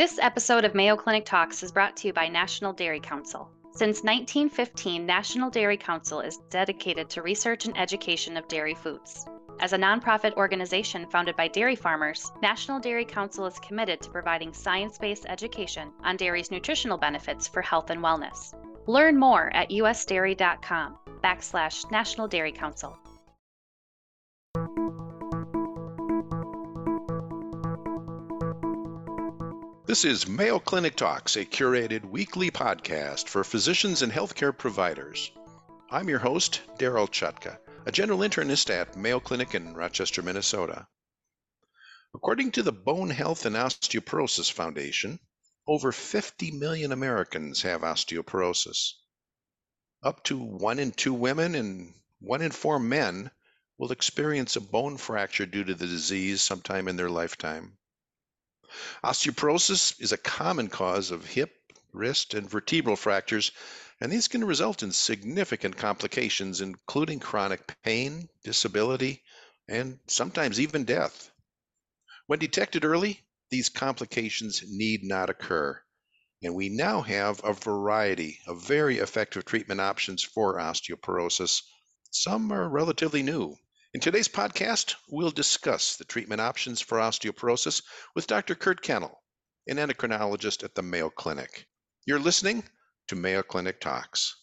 This episode of Mayo Clinic Talks is brought to you by National Dairy Council. Since 1915, National Dairy Council is dedicated to research and education of dairy foods. As a nonprofit organization founded by dairy farmers, National Dairy Council is committed to providing science based education on dairy's nutritional benefits for health and wellness. Learn more at usdairy.com backslash National Dairy Council. This is Mayo Clinic Talks, a curated weekly podcast for physicians and healthcare providers. I'm your host, Darryl Chutka, a general internist at Mayo Clinic in Rochester, Minnesota. According to the Bone Health and Osteoporosis Foundation, over 50 million Americans have osteoporosis. Up to one in two women and one in four men will experience a bone fracture due to the disease sometime in their lifetime. Osteoporosis is a common cause of hip, wrist, and vertebral fractures, and these can result in significant complications, including chronic pain, disability, and sometimes even death. When detected early, these complications need not occur. And we now have a variety of very effective treatment options for osteoporosis. Some are relatively new, in today's podcast, we'll discuss the treatment options for osteoporosis with Dr. Kurt Kennel, an endocrinologist at the Mayo Clinic. You're listening to Mayo Clinic Talks.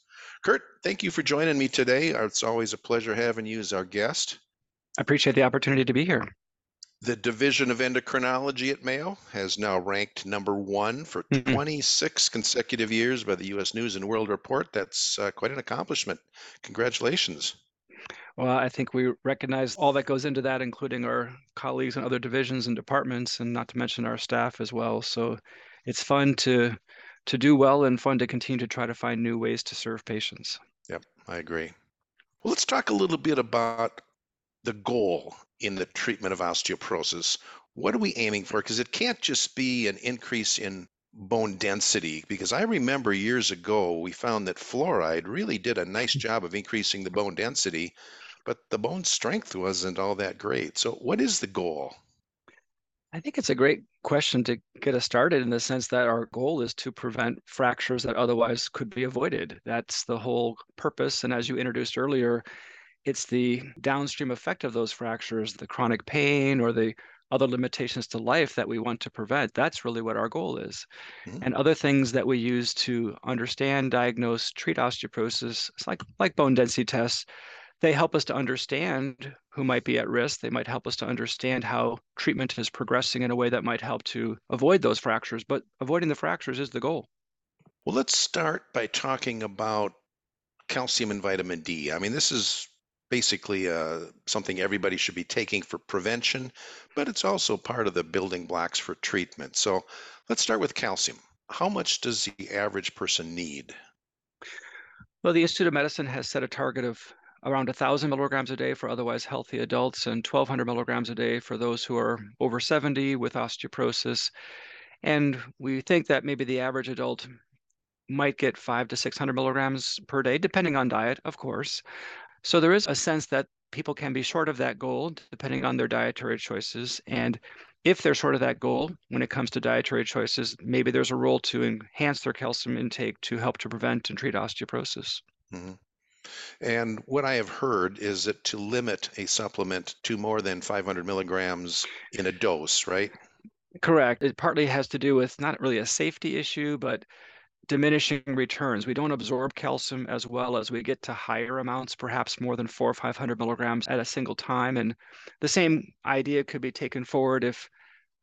Kurt, thank you for joining me today. It's always a pleasure having you as our guest. I appreciate the opportunity to be here. The Division of Endocrinology at Mayo has now ranked number one for mm-hmm. 26 consecutive years by the U.S. News and World Report. That's uh, quite an accomplishment. Congratulations. Well, I think we recognize all that goes into that, including our colleagues in other divisions and departments, and not to mention our staff as well. So it's fun to to do well and fun to continue to try to find new ways to serve patients. Yep, I agree. Well, let's talk a little bit about the goal in the treatment of osteoporosis. What are we aiming for? Because it can't just be an increase in bone density because I remember years ago we found that fluoride really did a nice job of increasing the bone density, but the bone strength wasn't all that great. So, what is the goal? I think it's a great question to get us started in the sense that our goal is to prevent fractures that otherwise could be avoided. That's the whole purpose. And as you introduced earlier, it's the downstream effect of those fractures, the chronic pain or the other limitations to life that we want to prevent. That's really what our goal is. Mm-hmm. And other things that we use to understand, diagnose, treat osteoporosis, like like bone density tests, they help us to understand who might be at risk. They might help us to understand how treatment is progressing in a way that might help to avoid those fractures. But avoiding the fractures is the goal. Well, let's start by talking about calcium and vitamin D. I mean, this is basically uh, something everybody should be taking for prevention, but it's also part of the building blocks for treatment. So let's start with calcium. How much does the average person need? Well, the Institute of Medicine has set a target of around 1,000 milligrams a day for otherwise healthy adults and 1,200 milligrams a day for those who are over 70 with osteoporosis. And we think that maybe the average adult might get five to 600 milligrams per day, depending on diet, of course. So there is a sense that people can be short of that goal depending on their dietary choices. And if they're short of that goal when it comes to dietary choices, maybe there's a role to enhance their calcium intake to help to prevent and treat osteoporosis. Mm-hmm. And what I have heard is that to limit a supplement to more than 500 milligrams in a dose, right? Correct. It partly has to do with not really a safety issue, but diminishing returns. We don't absorb calcium as well as we get to higher amounts, perhaps more than four or 500 milligrams at a single time. And the same idea could be taken forward if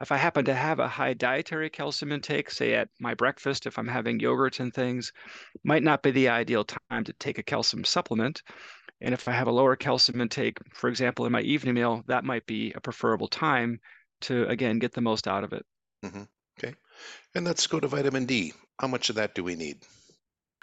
if I happen to have a high dietary calcium intake, say at my breakfast, if I'm having yogurt and things, might not be the ideal time to take a calcium supplement. And if I have a lower calcium intake, for example, in my evening meal, that might be a preferable time to, again, get the most out of it. Mm-hmm. Okay. And let's go to vitamin D. How much of that do we need?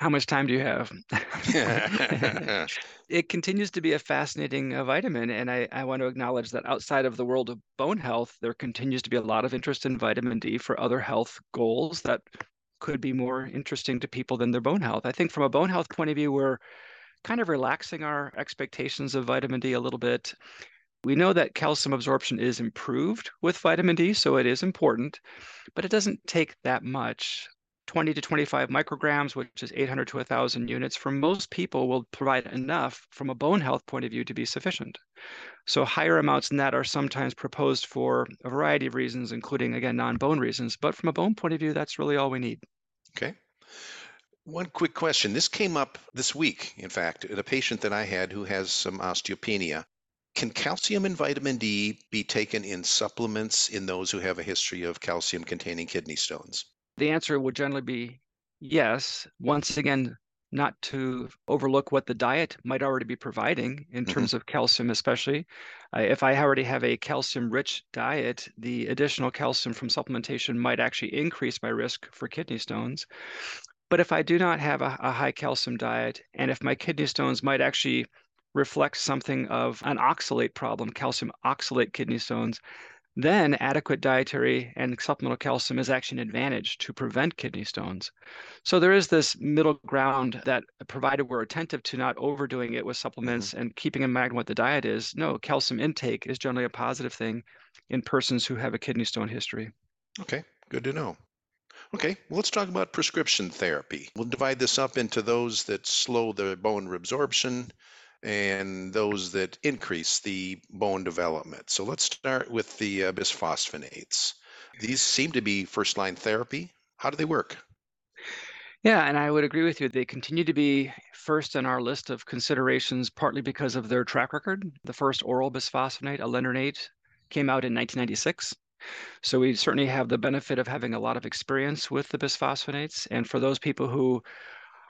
How much time do you have? it continues to be a fascinating uh, vitamin. And I, I want to acknowledge that outside of the world of bone health, there continues to be a lot of interest in vitamin D for other health goals that could be more interesting to people than their bone health. I think from a bone health point of view, we're kind of relaxing our expectations of vitamin D a little bit We know that calcium absorption is improved with vitamin D, so it is important, but it doesn't take that much. 20 to 25 micrograms, which is 800 to 1,000 units, for most people will provide enough from a bone health point of view to be sufficient. So higher amounts than that are sometimes proposed for a variety of reasons, including, again, non-bone reasons. But from a bone point of view, that's really all we need. Okay. One quick question. This came up this week, in fact, in a patient that I had who has some osteopenia. Can calcium and vitamin D be taken in supplements in those who have a history of calcium containing kidney stones? The answer would generally be yes. Once again, not to overlook what the diet might already be providing in Mhm. terms of calcium, especially. Uh, if I already have a calcium rich diet, the additional calcium from supplementation might actually increase my risk for kidney stones. But if I do not have a, a high calcium diet, and if my kidney stones might actually reflect something of an oxalate problem, calcium oxalate kidney stones, then adequate dietary and supplemental calcium is actually an advantage to prevent kidney stones. So there is this middle ground that, provided we're attentive to not overdoing it with mm-hmm. supplements and keeping in mind what the diet is, no, calcium intake is generally a positive thing in persons who have a kidney stone history. Okay, good to know. Okay, well, let's talk about prescription therapy. We'll divide this up into those that slow the bone reabsorption and those that increase the bone development. So let's start with the uh, bisphosphonates. These seem to be first line therapy. How do they work? Yeah, and I would agree with you. They continue to be first on our list of considerations, partly because of their track record. The first oral bisphosphonate, alendronate, came out in 1996. So we certainly have the benefit of having a lot of experience with the bisphosphonates. And for those people who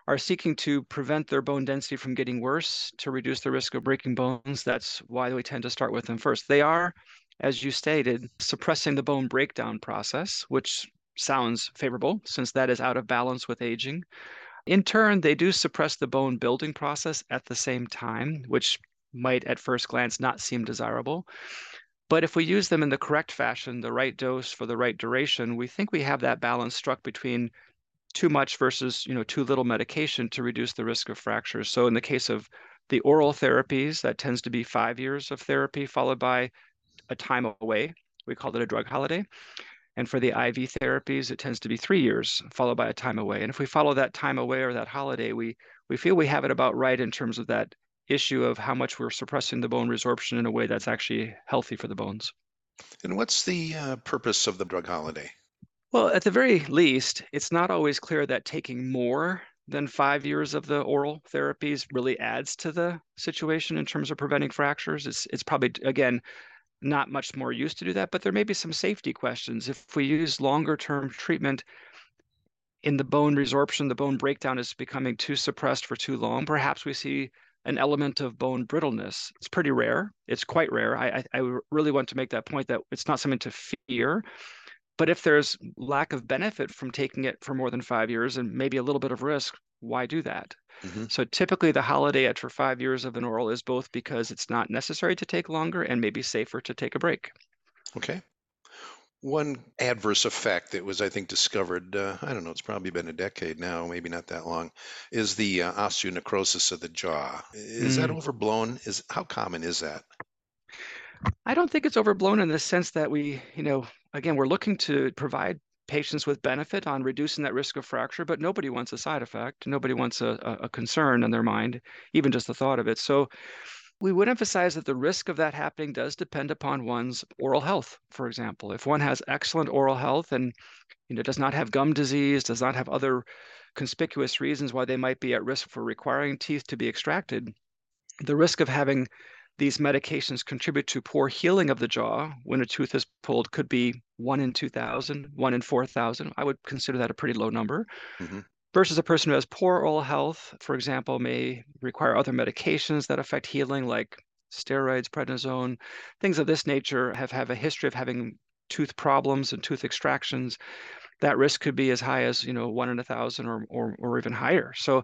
are seeking to prevent their bone density from getting worse, to reduce the risk of breaking bones, that's why we tend to start with them first. They are, as you stated, suppressing the bone breakdown process, which sounds favorable since that is out of balance with aging. In turn, they do suppress the bone building process at the same time, which might at first glance not seem desirable. But if we use them in the correct fashion, the right dose for the right duration, we think we have that balance struck between too much versus you know too little medication to reduce the risk of fractures. So in the case of the oral therapies, that tends to be five years of therapy followed by a time away. We call it a drug holiday. And for the IV therapies, it tends to be three years followed by a time away. And if we follow that time away or that holiday, we we feel we have it about right in terms of that issue of how much we're suppressing the bone resorption in a way that's actually healthy for the bones. And what's the uh, purpose of the drug holiday? Well, at the very least, it's not always clear that taking more than five years of the oral therapies really adds to the situation in terms of preventing fractures. It's it's probably again not much more use to do that, but there may be some safety questions. If we use longer term treatment in the bone resorption, the bone breakdown is becoming too suppressed for too long, perhaps we see an element of bone brittleness. It's pretty rare. It's quite rare. I, I, I really want to make that point that it's not something to fear. But if there's lack of benefit from taking it for more than five years and maybe a little bit of risk, why do that? Mm-hmm. So typically the holiday after five years of an oral is both because it's not necessary to take longer and maybe safer to take a break. Okay. One adverse effect that was, I think, discovered, uh, I don't know, it's probably been a decade now, maybe not that long, is the uh, osteonecrosis of the jaw. Is that Mm. overblown? Is how common is that? I don't think it's overblown in the sense that we, you know, again, we're looking to provide patients with benefit on reducing that risk of fracture, but nobody wants a side effect. Nobody wants a, a, concern in their mind, even just the thought of it. So we would emphasize that the risk of that happening does depend upon one's oral health, for example. If one has excellent oral health and you know does not have gum disease, does not have other conspicuous reasons why they might be at risk for requiring teeth to be extracted, the risk of having these medications contribute to poor healing of the jaw when a tooth is pulled could be one in 2,000, one in 4,000. I would consider that a pretty low number. hmm Versus a person who has poor oral health, for example, may require other medications that affect healing, like steroids, prednisone, things of this nature, have, have a history of having tooth problems and tooth extractions. That risk could be as high as you know one in a thousand or or, or even higher. So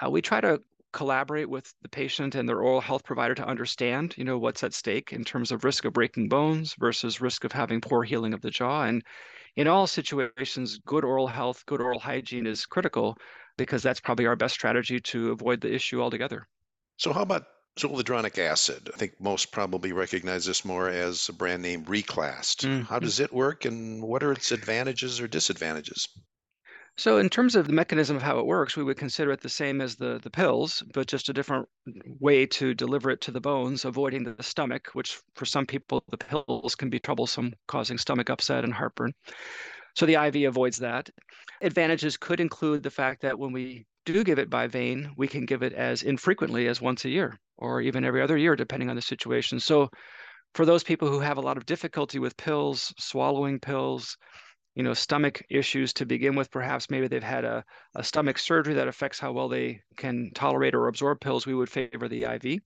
uh, we try to collaborate with the patient and their oral health provider to understand, you know, what's at stake in terms of risk of breaking bones versus risk of having poor healing of the jaw. And in all situations, good oral health, good oral hygiene is critical because that's probably our best strategy to avoid the issue altogether. So, how about Zoledronic acid, I think most probably recognize this more as a brand name Reclast. Mm, How mm. does it work and what are its advantages or disadvantages? So, in terms of the mechanism of how it works, we would consider it the same as the, the pills, but just a different way to deliver it to the bones, avoiding the stomach, which for some people, the pills can be troublesome, causing stomach upset and heartburn. So, the IV avoids that. Advantages could include the fact that when we do give it by vein, we can give it as infrequently as once a year or even every other year, depending on the situation. So, for those people who have a lot of difficulty with pills, swallowing pills, you know, stomach issues to begin with, perhaps maybe they've had a, a stomach surgery that affects how well they can tolerate or absorb pills, we would favor the IV.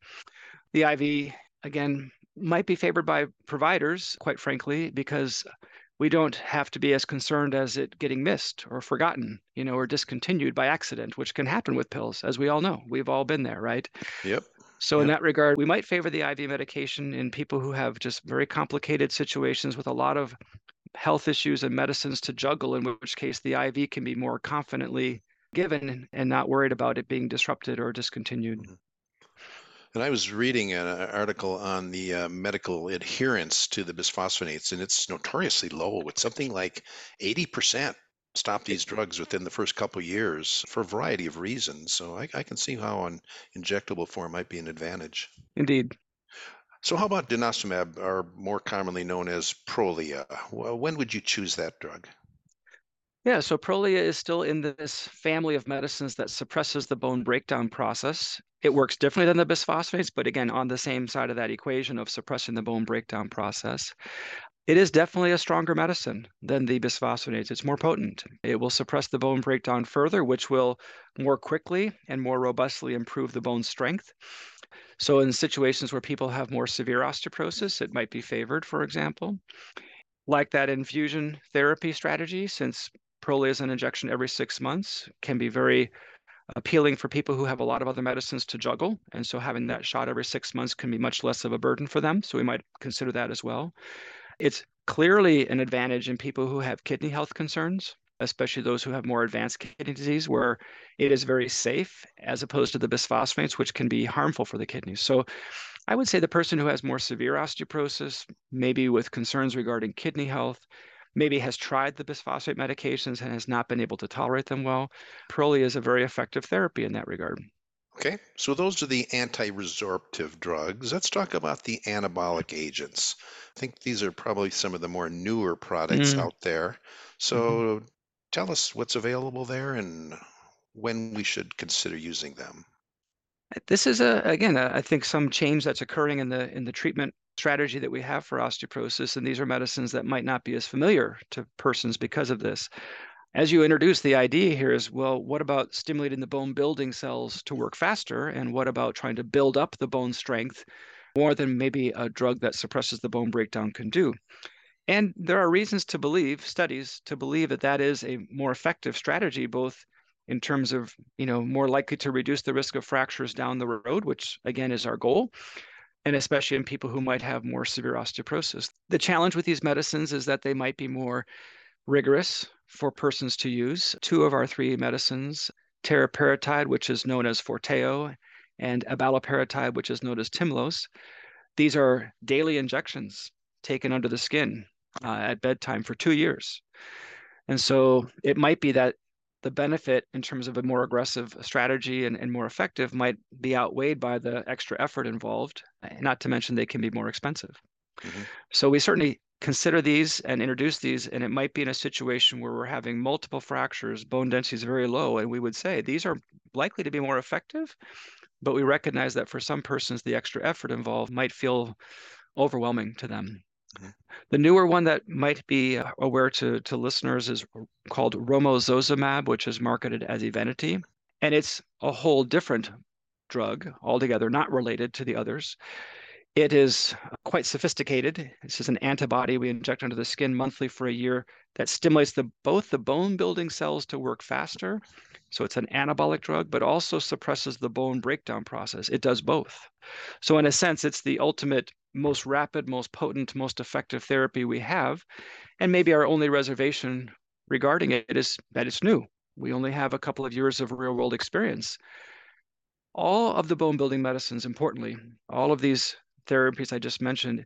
The IV, again, might be favored by providers, quite frankly, because we don't have to be as concerned as it getting missed or forgotten, you know, or discontinued by accident, which can happen with pills, as we all know. We've all been there, right? Yep. So, in that regard, we might favor the IV medication in people who have just very complicated situations with a lot of health issues and medicines to juggle, in which case the IV can be more confidently given and not worried about it being disrupted or discontinued. And I was reading an uh, article on the uh, medical adherence to the bisphosphonates, and it's notoriously low. It's something like 80% stop these drugs within the first couple years for a variety of reasons. So I, I can see how an injectable form might be an advantage. Indeed. So how about denosumab, or more commonly known as Prolia? Well, when would you choose that drug? Yeah, so Prolia is still in this family of medicines that suppresses the bone breakdown process. It works differently than the bisphosphonates, but again, on the same side of that equation of suppressing the bone breakdown process. It is definitely a stronger medicine than the bisphosphonates. It's more potent. It will suppress the bone breakdown further, which will more quickly and more robustly improve the bone strength. So, in situations where people have more severe osteoporosis, it might be favored, for example. Like that infusion therapy strategy, since Prolia is an injection every six months, can be very appealing for people who have a lot of other medicines to juggle. And so having that shot every six months can be much less of a burden for them. So we might consider that as well. It's clearly an advantage in people who have kidney health concerns, especially those who have more advanced kidney disease, where it is very safe as opposed to the bisphosphonates, which can be harmful for the kidneys. So I would say the person who has more severe osteoporosis, maybe with concerns regarding kidney health, maybe has tried the bisphosphonate medications and has not been able to tolerate them well, Prolia is a very effective therapy in that regard. Okay, so those are the anti-resorptive drugs. Let's talk about the anabolic agents. I think these are probably some of the more newer products Mm, out there. So tell us what's available there and when we should consider using them. This is a again, a, I think some change that's occurring in the in the treatment strategy that we have for osteoporosis, and these are medicines that might not be as familiar to persons because of this. As you introduce, the idea here is, well, what about stimulating the bone building cells to work faster, and what about trying to build up the bone strength more than maybe a drug that suppresses the bone breakdown can do? And there are reasons to believe, studies to believe that that is a more effective strategy, both in terms of, you know, more likely to reduce the risk of fractures down the road, which again is our goal, and especially in people who might have more severe osteoporosis. The challenge with these medicines is that they might be more rigorous for persons to use. Two of our three medicines, teriparatide, which is known as Forteo, and abaloparatide, which is known as Tymlos, these are daily injections taken under the skin uh, at bedtime for two years. And so it might be that the benefit in terms of a more aggressive strategy and, and more effective might be outweighed by the extra effort involved, not to mention they can be more expensive. Mhm. So we certainly consider these and introduce these, and it might be in a situation where we're having multiple fractures, bone density is very low, and we would say these are likely to be more effective, but we recognize that for some persons, the extra effort involved might feel overwhelming to them. Mhm. The newer one that might be uh, aware to, to listeners is called romosozumab, which is marketed as Evenity. And it's a whole different drug altogether, not related to the others. It is quite sophisticated. This is an antibody we inject under the skin monthly for a year that stimulates the, both the bone building cells to work faster. So it's an anabolic drug, but also suppresses the bone breakdown process. It does both. So, in a sense, it's the ultimate, most rapid, most potent, most effective therapy we have. And maybe our only reservation regarding it is that it's new. We only have a couple of years of real world experience. all of the bone building medicines, importantly, all of these therapies I just mentioned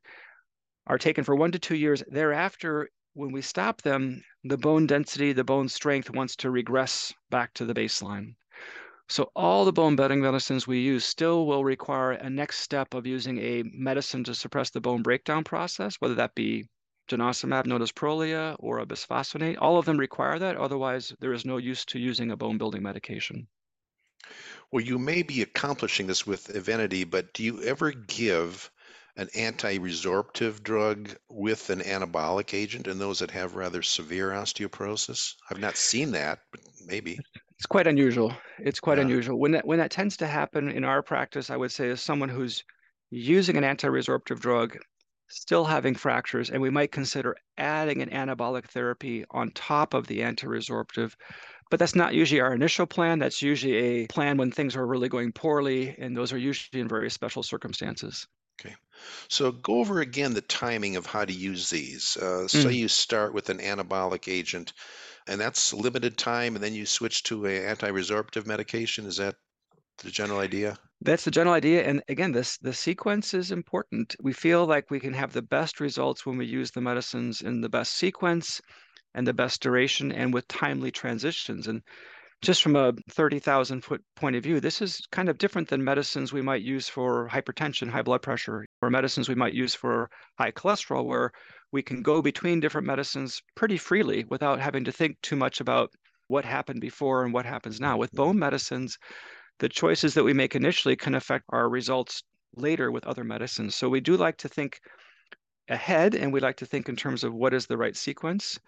are taken for one to two years. Thereafter, when we stop them, the bone density, the bone strength wants to regress back to the baseline. So all the bone building medicines we use still will require a next step of using a medicine to suppress the bone breakdown process, whether that be denosumab known as Prolia or a bisphosphonate. All of them require that. Otherwise, there is no use to using a bone building medication. Well, you may be accomplishing this with Evenity, but do you ever give an anti-resorptive drug with an anabolic agent in those that have rather severe osteoporosis? I've not seen that, but maybe. It's quite unusual. It's quite yeah. unusual. When that when that tends to happen in our practice, I would say is someone who's using an anti-resorptive drug, still having fractures, and we might consider adding an anabolic therapy on top of the anti-resorptive. But that's not usually our initial plan. That's usually a plan when things are really going poorly, and those are usually in very special circumstances. Okay. So go over again the timing of how to use these. Uh, Say mm. you start with an anabolic agent, and that's limited time, and then you switch to an anti-resorptive medication. Is that the general idea? That's the general idea. And again, this the sequence is important. We feel like we can have the best results when we use the medicines in the best sequence and the best duration and with timely transitions. And just from a 30,000 foot point of view, this is kind of different than medicines we might use for hypertension, high blood pressure, or medicines we might use for high cholesterol, where we can go between different medicines pretty freely without having to think too much about what happened before and what happens now. With bone medicines, the choices that we make initially can affect our results later with other medicines. So we do like to think ahead and we like to think in terms of what is the right sequence.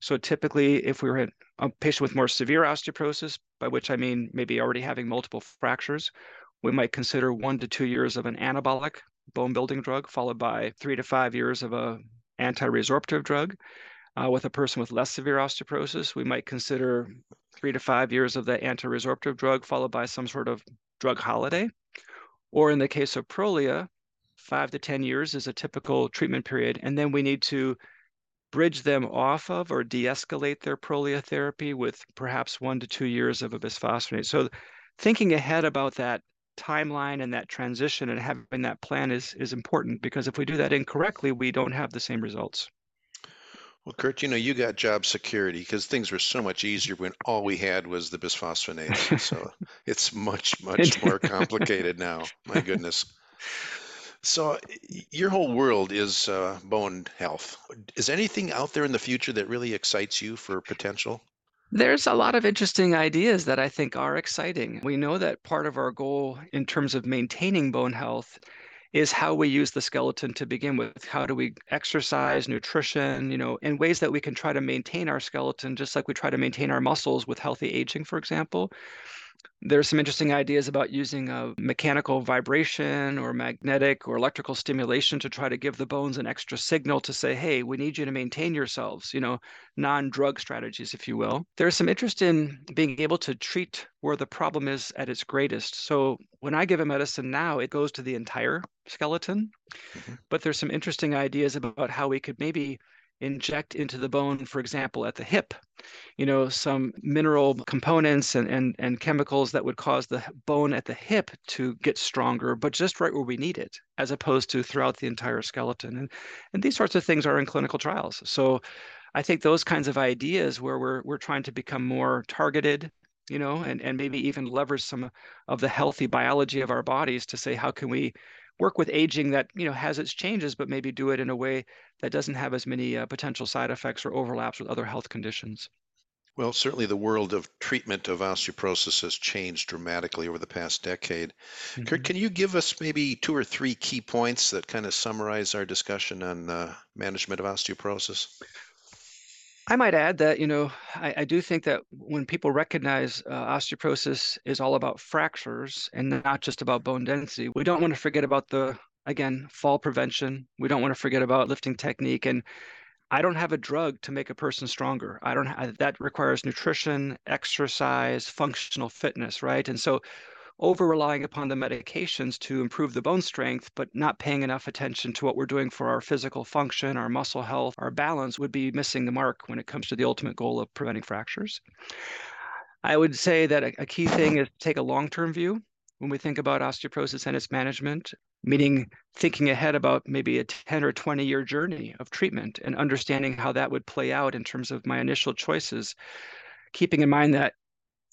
So typically, if we were a patient with more severe osteoporosis, by which I mean maybe already having multiple fractures, we might consider one to two years of an anabolic bone building drug, followed by three to five years of a anti-resorptive drug. Uh, with a person with less severe osteoporosis, we might consider three to five years of the anti-resorptive drug, followed by some sort of drug holiday. Or in the case of Prolia, five to 10 years is a typical treatment period. And then we need to bridge them off of or de-escalate their prolia therapy with perhaps one to two years of a bisphosphonate. So thinking ahead about that timeline and that transition and having that plan is is important because if we do that incorrectly, we don't have the same results. Well, Kurt, you know, you got job security because things were so much easier when all we had was the bisphosphonates. so it's much, much more complicated now. My goodness. So your whole world is uh, bone health. Is anything out there in the future that really excites you for potential? There's a lot of interesting ideas that I think are exciting. We know that part of our goal in terms of maintaining bone health is how we use the skeleton to begin with. How do we exercise, nutrition, you know, in ways that we can try to maintain our skeleton just like we try to maintain our muscles with healthy aging, for example. There's some interesting ideas about using a mechanical vibration or magnetic or electrical stimulation to try to give the bones an extra signal to say, hey, we need you to maintain yourselves, you know, non drug strategies, if you will. There's some interest in being able to treat where the problem is at its greatest. So when I give a medicine now, it goes to the entire skeleton. Mm-hmm. But there's some interesting ideas about how we could maybe inject into the bone, for example, at the hip, you know, some mineral components and, and, and chemicals that would cause the bone at the hip to get stronger, but just right where we need it, as opposed to throughout the entire skeleton. And, and these sorts of things are in clinical trials. So I think those kinds of ideas where we're, we're trying to become more targeted, you know, and, and maybe even leverage some of the healthy biology of our bodies to say, how can we work with aging that you know has its changes, but maybe do it in a way that doesn't have as many uh, potential side effects or overlaps with other health conditions. Well, certainly the world of treatment of osteoporosis has changed dramatically over the past decade. Mm-hmm. Kurt, can you give us maybe two or three key points that kind of summarize our discussion on uh, management of osteoporosis? I might add that, you know, I, I do think that when people recognize uh, osteoporosis is all about fractures and not just about bone density, we don't want to forget about the, again, fall prevention. We don't want to forget about lifting technique. And I don't have a drug to make a person stronger. I don't have, that requires nutrition, exercise, functional fitness, right? And so over relying upon the medications to improve the bone strength, but not paying enough attention to what we're doing for our physical function, our muscle health, our balance would be missing the mark when it comes to the ultimate goal of preventing fractures. I would say that a, key thing is to take a long term view. when we think about osteoporosis and its management, meaning thinking ahead about maybe a 10 or 20 year journey of treatment and understanding how that would play out in terms of my initial choices, keeping in mind that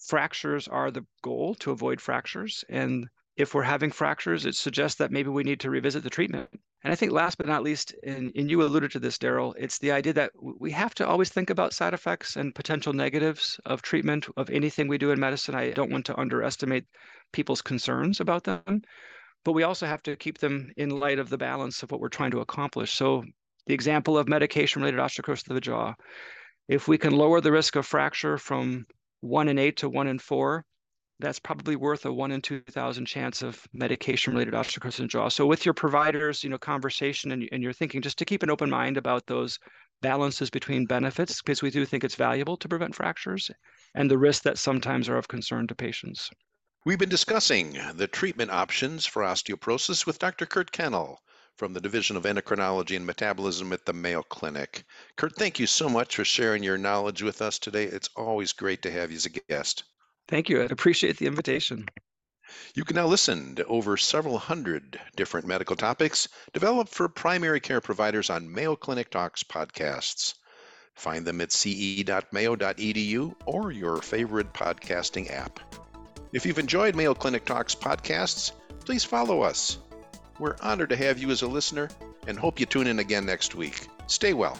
fractures are the goal to avoid fractures. And if we're having fractures, it suggests that maybe we need to revisit the treatment. And I think last but not least, and, and you alluded to this, Darryl, it's the idea that we have to always think about side effects and potential negatives of treatment of anything we do in medicine. I don't want to underestimate people's concerns about them, but we also have to keep them in light of the balance of what we're trying to accomplish. So the example of medication-related osteonecrosis of the jaw, if we can lower the risk of fracture from one in eight to one in four, that's probably worth a one in 2000 chance of medication related osteonecrosis in jaw. So with your providers, you know, conversation and, and your thinking, just to keep an open mind about those balances between benefits, because we do think it's valuable to prevent fractures and the risks that sometimes are of concern to patients. We've been discussing the treatment options for osteoporosis with Dr. Kurt Kennel from the Division of Endocrinology and Metabolism at the Mayo Clinic. Kurt, thank you so much for sharing your knowledge with us today. It's always great to have you as a guest. Thank you. I appreciate the invitation. You can now listen to over several hundred different medical topics developed for primary care providers on Mayo Clinic Talks podcasts. Find them at ce.mayo.edu or your favorite podcasting app. If you've enjoyed Mayo Clinic Talks podcasts, please follow us. We're honored to have you as a listener and hope you tune in again next week. Stay well.